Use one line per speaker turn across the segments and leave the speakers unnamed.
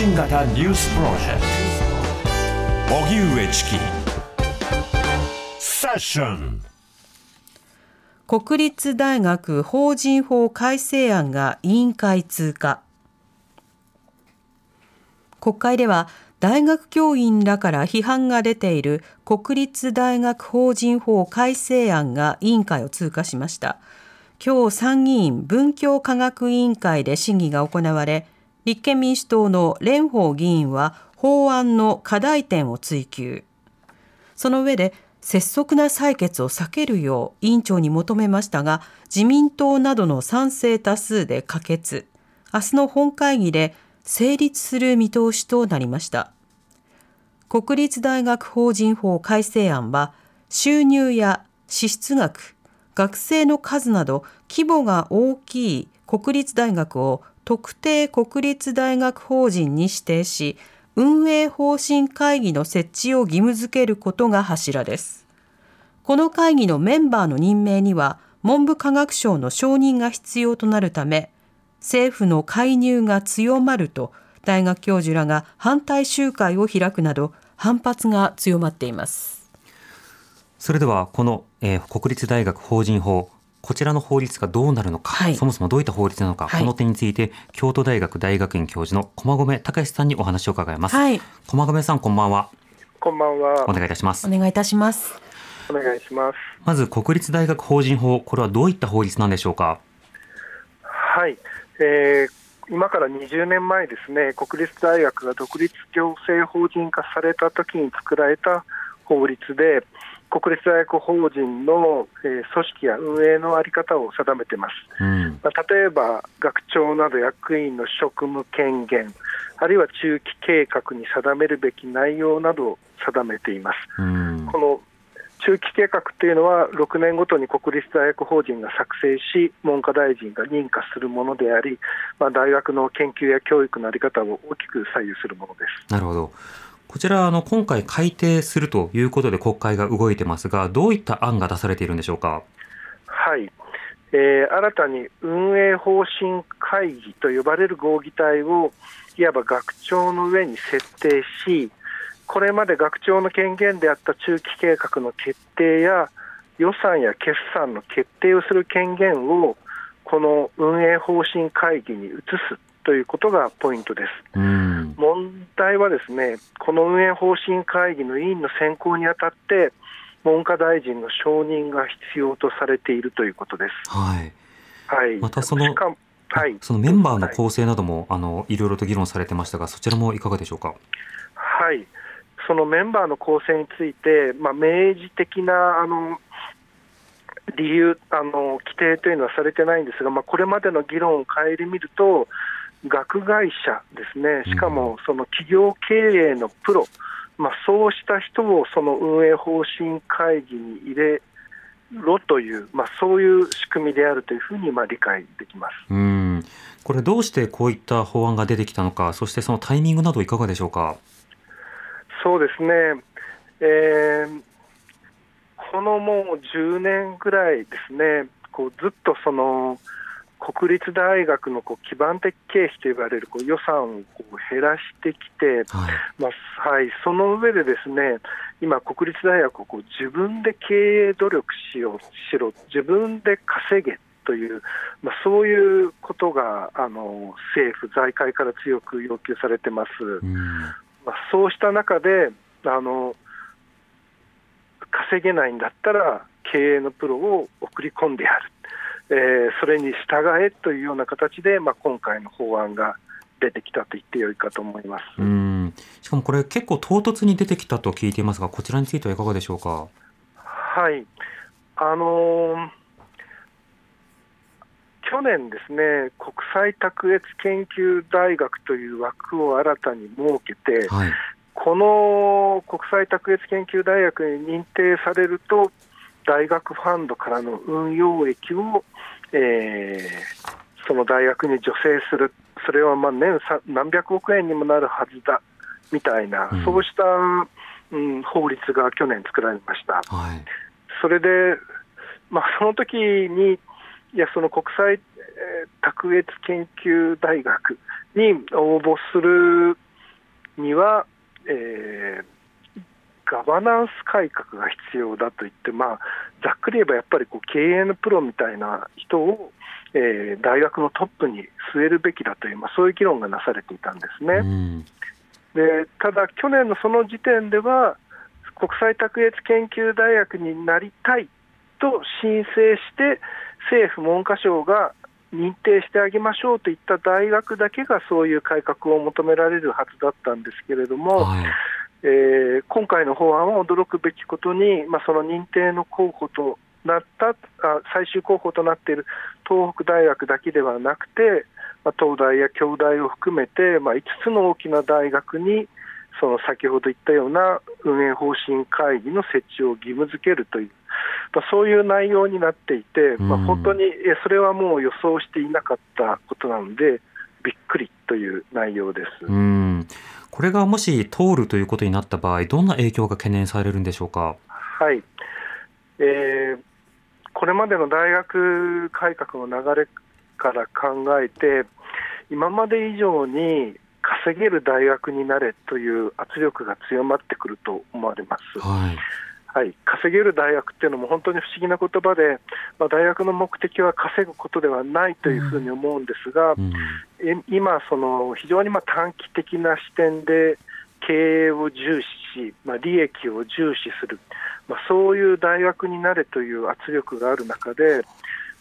信型ニュースプロジェクト。荻上チキ。セッション。
国立大学法人法改正案が委員会通過。国会では大学教員らから批判が出ている国立大学法人法改正案が委員会を通過しました。今日参議院文教科学委員会で審議が行われ立憲民主党の蓮舫議員は法案の課題点を追及。その上で拙速な採決を避けるよう委員長に求めましたが自民党などの賛成多数で可決。明日の本会議で成立する見通しとなりました。国立大学法人法改正案は収入や支出額学生の数など規模が大きい国立大学を特定国立大学法人に指定し運営方針会議の設置を義務付けることが柱です。この会議のメンバーの任命には文部科学省の承認が必要となるため政府の介入が強まると大学教授らが反対集会を開くなど反発が強まっています
それではこの、えー、国立大学法人法こちらの法律がどうなるのか、はい、そもそもどういった法律なのか、はい、この点について京都大学大学院教授の駒込隆さんにお話を伺います、はい、駒込さんこんばんは。
こんばんは。
お願いいたします。
お願いいたします。
お願いします。
まず国立大学法人法これはどういった法律なんでしょうか？
はい、えー、今から20年前ですね国立大学が独立行政法人化された時に作られた法律で国立大学法人の、えー、組織や運営の在り方を定めています、うん、まあ、例えば学長など役員の職務権限あるいは中期計画に定めるべき内容などを定めています、うん、この中期計画というのは6年ごとに国立大学法人が作成し文科大臣が認可するものであり、まあ、大学の研究や教育の在り方を大きく左右するものです。
なるほどこちらあの今回改定するということで国会が動いてますがどういった案が出されているんでしょうか？
はい、えー、新たに運営方針会議と呼ばれる合議体をいわば学長の上に設定しこれまで学長の権限であった中期計画の決定や予算や決算の決定をする権限をこの運営方針会議に移すということがポイントです。問題はですね、この運営方針会議の委員の選考にあたって、文科大臣の承認が必要とされているということです。
はい。
はい。
またその、はい、そのメンバーの構成なども、はい、あのいろいろと議論されてましたが、そちらもいかがでしょうか？
はい。そのメンバーの構成について、まあ、明示的なあの理由あの、規定というのはされてないんですが、まあ、これまでの議論を顧みると、学会社ですね、しかもその企業経営のプロ、まあ、そうした人をその運営方針会議に入れろという、まあ、そういう仕組みであるというふうにまあ理解できます。
うん。これ、どうしてこういった法案が出てきたのか、そしてそのタイミングなどいかがでしょうか？
そうですね、えー、このもう10年ぐらいですね、こうずっとその、国立大学のこう基盤的経費と呼ばれるこう予算をこう減らしてきて、はいまあはい、その上でですね今、国立大学をこう自分で経営努力しようしろ、自分で稼げという、まあ、そういうことがあの政府、財界から強く要求されてます。まあ、そうした中であの稼げないんだったら経営のプロを送り込んでやる。えー、それに従えというような形で、まあ、今回の法案が出てきたと言ってよいかと思います。
うん。しかもこれ、結構唐突に出てきたと聞いていますが、こちらについてはいかがでしょうか？
はい。あのー、去年ですね、国際卓越研究大学という枠を新たに設けて、はい、この国際卓越研究大学に認定されると、大学ファンドからの運用益をえー、その大学に助成する、それはまあ年何百億円にもなるはずだ。みたいな、うん、そうした、うん、法律が去年作られました。はい、それで、まあ、その時にいやその国際、えー、卓越研究大学に応募するには、えー、ガバナンス改革が必要だと言って、まあ、ざっくり言えばやっぱりこう経営のプロみたいな人を、えー、大学のトップに据えるべきだという、まあ、そういう議論がなされていたんですね。でただ、去年のその時点では、国際卓越研究大学になりたいと申請して、政府文科省が認定してあげましょうといった大学だけがそういう改革を求められるはずだったんですけれども、はい、えー、今回の法案は驚くべきことに、まあ、その認定の候補となったあ最終候補となっている東北大学だけではなくて、まあ、東大や京大を含めて、まあ、5つの大きな大学にその先ほど言ったような運営方針会議の設置を義務付けるという、まあ、そういう内容になっていて、まあ、本当にそれはもう予想していなかったことなので、びっくりという内容です。
うんこれがもし通るということになった場合、どんな影響が懸念されるんでしょうか？
はい、えー、これまでの大学改革の流れから考えて、今まで以上に稼げる大学になれという圧力が強まってくると思われます。はいはい、稼げる大学っていうのも本当に不思議な言葉で、まあ、大学の目的は稼ぐことではないというふうに思うんですが、うん。うん、今、その非常にまあ短期的な視点で経営を重視し、まあ、利益を重視する、まあ、そういう大学になれという圧力がある中で、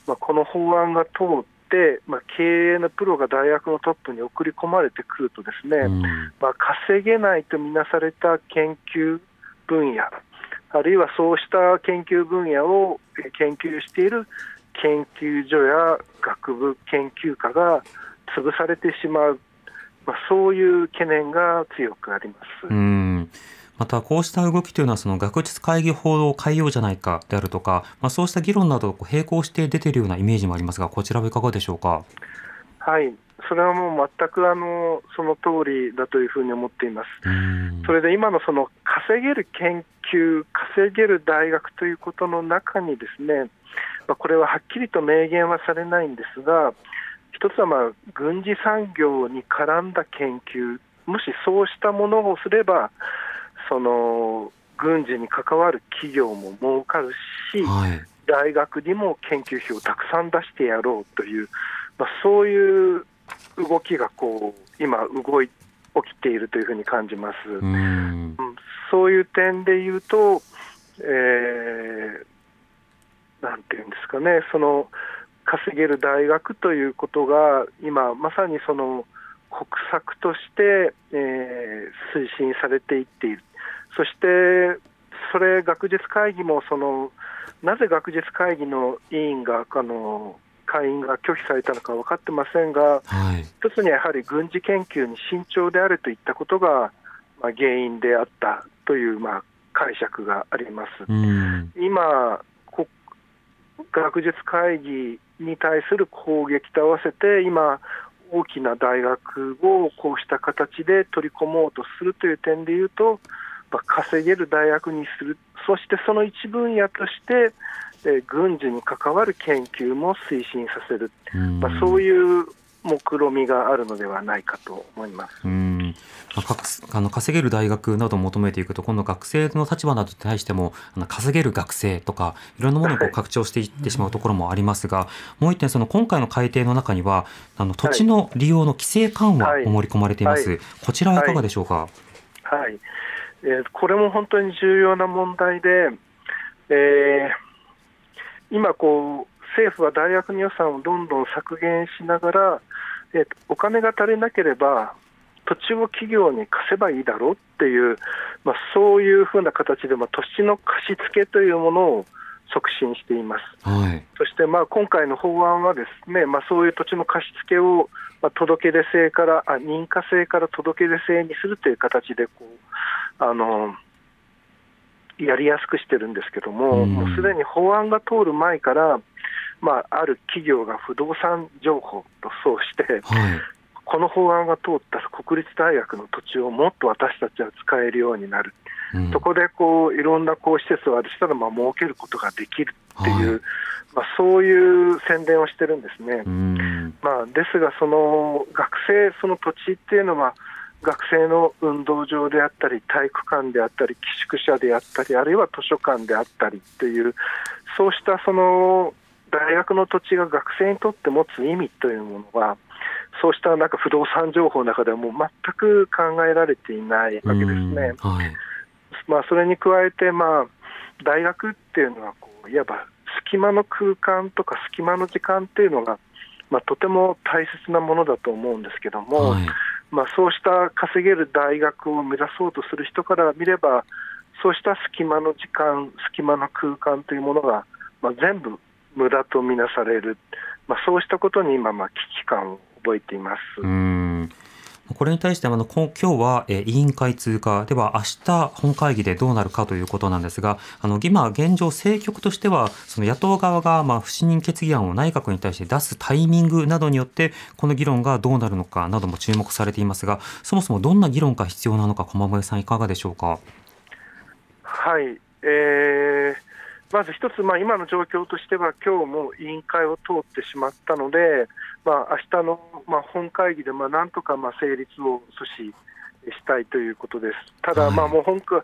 まあ、この法案が通って、まあ、経営のプロが大学のトップに送り込まれてくるとですね、うん、まあ、稼げないとみなされた研究分野、あるいはそうした研究分野を研究している研究所や学部研究科が潰されてしまう、まあ、そういう懸念が強くあります。
またこうした動きというのはその学術会議法を変えようじゃないかであるとか、まあ、そうした議論など並行して出ているようなイメージもありますがこちらはいかがでしょうか？
はい。それはもう全くあのその通りだというふうに思っています。それで今のその稼げる研究、稼げる大学ということの中にですね、まあ、これははっきりと明言はされないんですが、一つはまあ軍事産業に絡んだ研究、もしそうしたものをすれば、その軍事に関わる企業も儲かるし、はい、大学にも研究費をたくさん出してやろうという、まあ、そういう動きがこう今、動い起きているというふうに感じます。うん。そういう点で言うと、えー、なんていうんですかね、その稼げる大学ということが、今、まさにその国策として、えー、推進されていっている、そしてそれ、学術会議もその、なぜ学術会議の委員があの会員が拒否されたのか分かってませんが、はい、一つにはやはり軍事研究に慎重であるといったことが、まあ、原因であったという、まあ、解釈があります。うん、今学術会議に対する攻撃と合わせて今大きな大学をこうした形で取り込もうとするという点でいうと、まあ、稼げる大学にする。そしてその一分野としてえ軍事に関わる研究も推進させる、まあ、そういう目論みがあるのではないかと思います。うん。
まあ、あの稼げる大学などを求めていくと今度学生の立場などに対してもあの稼げる学生とかいろんなものをこう拡張していってしまうところもありますが、はい、もう一点その今回の改定の中にはあの土地の利用の規制緩和を盛り込まれています、はい。はい、こちらはいかがでしょうか？
はい、えー、これも本当に重要な問題で、えー今こう、政府は大学の予算をどんどん削減しながら、えお金が足りなければ、土地を企業に貸せばいいだろうっていう、まあ、そういうふうな形で、まあ、土地の貸し付けというものを促進しています。はい、そしてまあ今回の法案はですね、まあ、そういう土地の貸し付けをまあ届け出制からあ認可制から届け出制にするという形でこうあのやりやすくしてるんですけども、もうすでに法案が通る前から、まあ、ある企業が不動産情報とそうして、はい、この法案が通ったら国立大学の土地をもっと私たちは使えるようになる、うん、そこでこういろんなこう施設をあるしたらまあ設けることができるっていう、はい、まあ、そういう宣伝をしてるんですね。まあ、ですが、その学生、その土地っていうのは、学生の運動場であったり体育館であったり寄宿舎であったりあるいは図書館であったりというそうしたその大学の土地が学生にとって持つ意味というものはそうしたなんか不動産情報の中ではもう全く考えられていないわけですね。はい、まあ、それに加えて、まあ、大学っていうのはこういわば隙間の空間とか隙間の時間っていうのが、まあ、とても大切なものだと思うんですけども、はい、まあ、そうした稼げる大学を目指そうとする人から見ればそうした隙間の時間隙間の空間というものが、まあ、全部無駄とみなされる、まあ、そうしたことに今、まあ、危機感を覚えています。
これに対してあの今日は、委員会通過では明日本会議でどうなるかということなんですがあの今現状政局としてはその野党側がまあ不信任決議案を内閣に対して出すタイミングなどによってこの議論がどうなるのかなども注目されていますがそもそもどんな議論が必要なのか駒込さんいかがでしょうか？
はい、えーまず一つ、まあ、今の状況としては、今日も委員会を通ってしまったので、まあ明日のまあ本会議でまあなんとかまあ成立を阻止したいということです。ただ、まあもう本会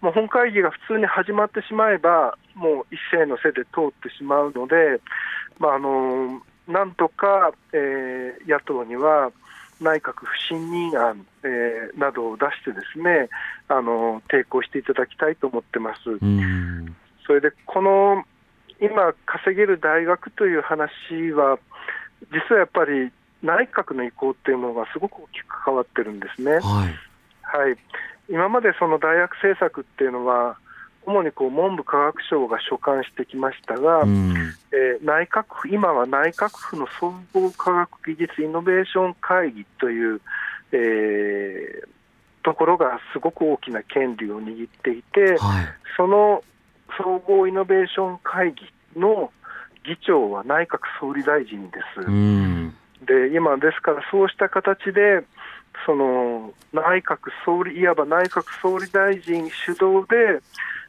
もう本会議が普通に始まってしまえば、もう一斉の背で通ってしまうので、まあ、あのなんとか、えー、野党には、内閣不信任案、えー、などを出してですねあの抵抗していただきたいと思ってます。それでこの今、稼げる大学という話は、実はやっぱり内閣の意向っていうものがすごく大きく関わってるんですね。はい、はい、今までその大学政策っていうのは、主にこう文部科学省が所管してきましたが、うん、えー、内閣府今は内閣府の総合科学技術イノベーション会議という、えー、ところがすごく大きな権利を握っていて、はい、その総合イノベーション会議の議長は内閣総理大臣です。で今、ですからそうした形で、その内閣総理、いわば内閣総理大臣主導で、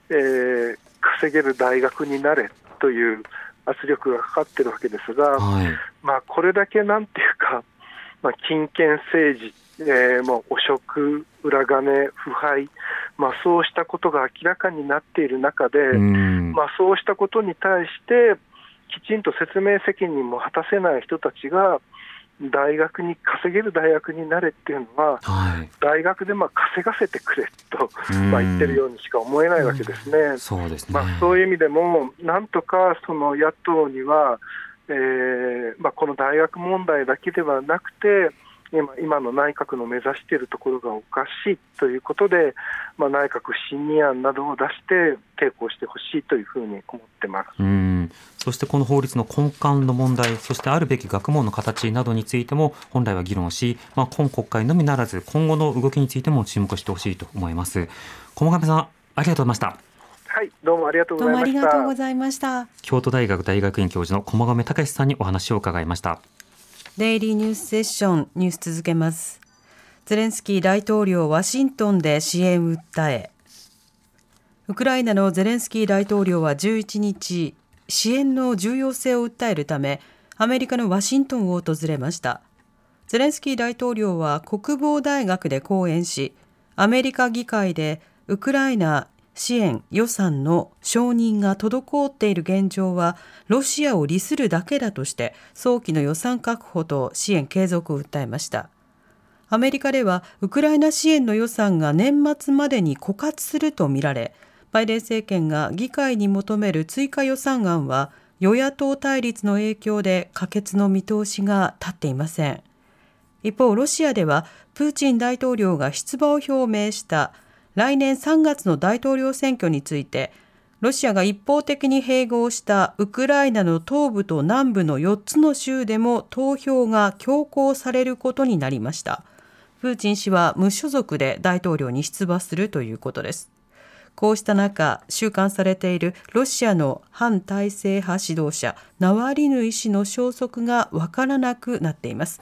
えー、稼げる大学になれという圧力がかかってるわけですが、はい、まあ、これだけなんていうか、まあ、金権政治、えー、もう汚職、裏金、腐敗、まあ、そうしたことが明らかになっている中で、まあ、そうしたことに対して、きちんと説明責任も果たせない人たちが、大学に稼げる大学になれっていうのは、はい、大学でまあ稼がせてくれと、まあ、言ってるようにしか思えないわけですね。
そうですね。
まあ、そういう意味でも、なんとかその野党には、えーまあ、この大学問題だけではなくて、今今の内閣の目指しているところがおかしいということで、まあ、内閣不信任案などを出して抵抗してほしいというふうに思ってます
うんそしてこの法律の根幹の問題そしてあるべき学問の形などについても本来は議論し、まあ、今国会のみならず今後の動きについても注目してほしいと思います駒上さんありがとうございました
はい、どうもありがとうございました。どうもありがとうございました。
京都大学大学院教授の駒込隆さんにお話を伺いました。
デイリーニュースセッションニュース続けます。ゼレンスキー大統領ワシントンで支援訴え。ウクライナのゼレンスキー大統領は11日支援の重要性を訴えるためアメリカのワシントンを訪れました。ゼレンスキー大統領は国防大学で講演しアメリカ議会でウクライナ支援予算の承認が滞っている現状はロシアを利するだけだとして早期の予算確保と支援継続を訴えました。アメリカではウクライナ支援の予算が年末までに枯渇するとみられバイデン政権が議会に求める追加予算案は与野党対立の影響で可決の見通しが立っていません。一方ロシアではプーチン大統領が出馬を表明した来年3月の大統領選挙についてロシアが一方的に併合したウクライナの東部と南部の4つの州でも投票が強行されることになりました。プーチン氏は無所属で大統領に出馬するということです。こうした中、収監されているロシアの反体制派指導者ナワリヌイ氏の消息がわからなくなっています。